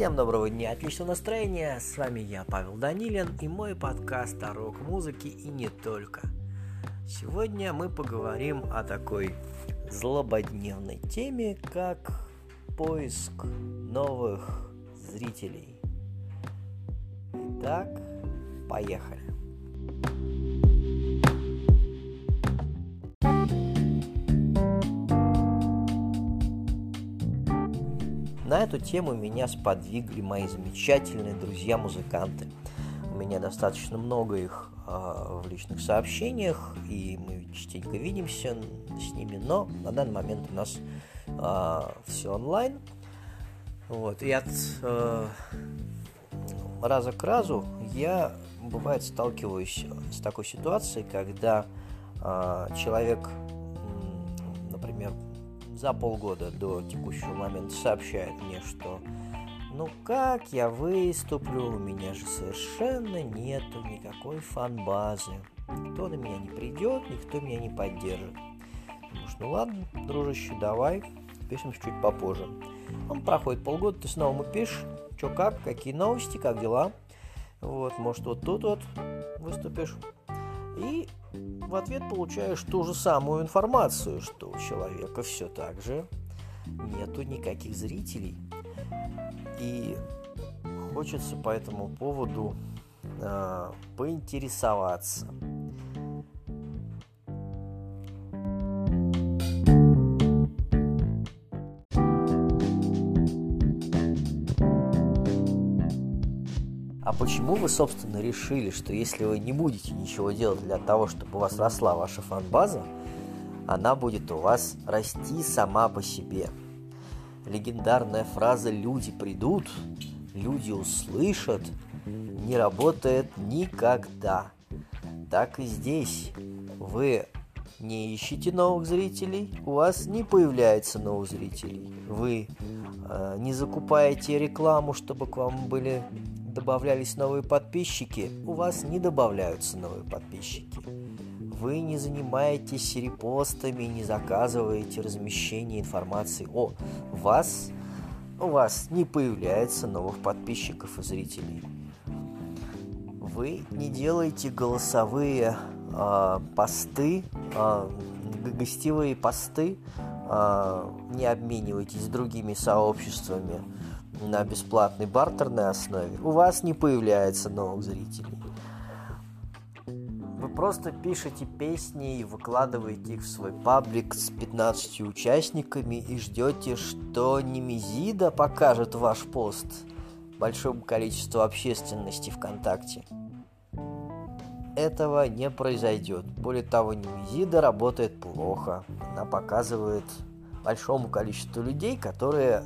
Всем доброго дня, отличного настроения. С вами я, Павел Данилин, и мой подкаст о рок-музыке и не только. Сегодня мы поговорим о такой злободневной теме, как поиск новых зрителей. Итак, поехали. На эту тему меня сподвигли мои замечательные друзья-музыканты. У меня достаточно много их э, в личных сообщениях, и мы частенько видимся с ними, но на данный момент у нас э, все онлайн. Вот, и от э, раза к разу я, бывает, сталкиваюсь с такой ситуацией, когда э, человек, например, за полгода до текущего момента сообщает мне, что ну как я выступлю, у меня же совершенно нету никакой фан-базы. Никто на меня не придет, никто меня не поддержит. Думаешь, ну ладно, дружище, давай, пишемся чуть попозже. Он проходит полгода, ты снова ему пишешь, что как, какие новости, как дела. Вот, может, вот тут вот выступишь. И в ответ получаешь ту же самую информацию, что у человека все так же нету никаких зрителей. И хочется по этому поводу э, поинтересоваться. А почему вы, собственно, решили, что если вы не будете ничего делать для того, чтобы у вас росла ваша фан-база, она будет у вас расти сама по себе? Легендарная фраза «люди придут», «люди услышат» не работает никогда. Так и здесь. Вы не ищете новых зрителей, у вас не появляется новых зрителей. Вы э, не закупаете рекламу, чтобы к вам были добавлялись новые подписчики, у вас не добавляются новые подписчики. Вы не занимаетесь репостами, не заказываете размещение информации о вас, у вас не появляется новых подписчиков и зрителей. Вы не делаете голосовые э, посты, э, гостевые посты, э, не обмениваетесь с другими сообществами, на бесплатной бартерной основе, у вас не появляется новых зрителей. Вы просто пишете песни и выкладываете их в свой паблик с 15 участниками и ждете, что Немезида покажет ваш пост большому количеству общественности ВКонтакте. Этого не произойдет. Более того, Немезида работает плохо. Она показывает большому количеству людей, которые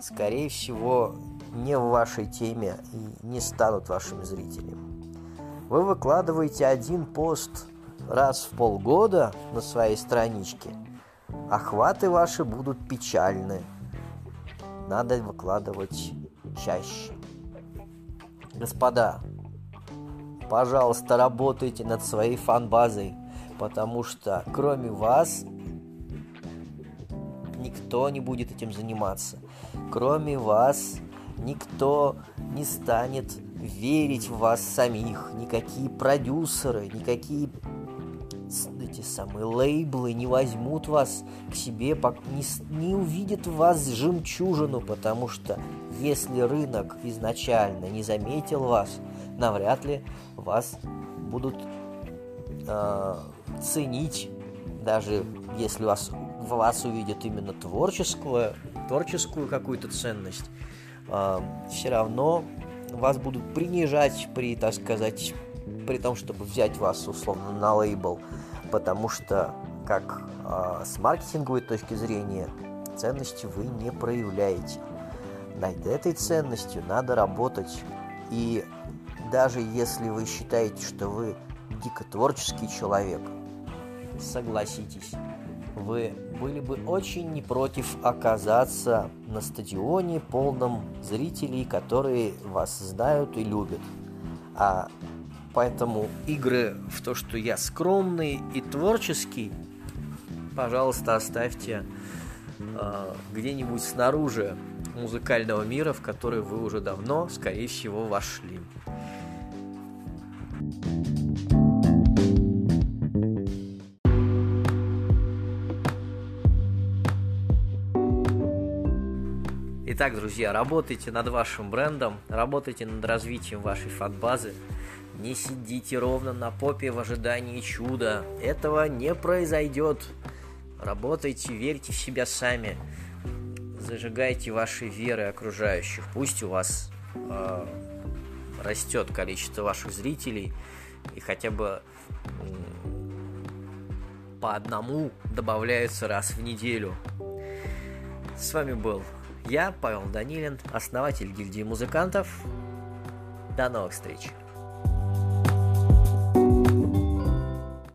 скорее всего, не в вашей теме и не станут вашим зрителем. Вы выкладываете один пост раз в полгода на своей страничке, охваты ваши будут печальны. Надо выкладывать чаще. Господа, пожалуйста, работайте над своей фан-базой, потому что кроме вас никто не будет этим заниматься. Кроме вас никто не станет верить в вас самих. Никакие продюсеры, никакие эти самые лейблы не возьмут вас к себе, не, не увидят вас жемчужину, потому что если рынок изначально не заметил вас, навряд ли вас будут э, ценить, даже если вас, в вас увидят именно творческую творческую какую-то ценность, э, все равно вас будут принижать при, так сказать, при том, чтобы взять вас условно на лейбл, потому что как э, с маркетинговой точки зрения ценности вы не проявляете. Над этой ценностью надо работать. И даже если вы считаете, что вы дико творческий человек, согласитесь, вы были бы очень не против оказаться на стадионе, полном зрителей, которые вас знают и любят. А поэтому игры в то, что я скромный и творческий, пожалуйста, оставьте э, где-нибудь снаружи музыкального мира, в который вы уже давно, скорее всего, вошли. Итак, друзья, работайте над вашим брендом, работайте над развитием вашей фан-базы. Не сидите ровно на попе в ожидании чуда. Этого не произойдет. Работайте, верьте в себя сами. Зажигайте ваши веры окружающих. Пусть у вас э, растет количество ваших зрителей и хотя бы по одному добавляются раз в неделю. С вами был я, Павел Данилин, основатель гильдии музыкантов. До новых встреч!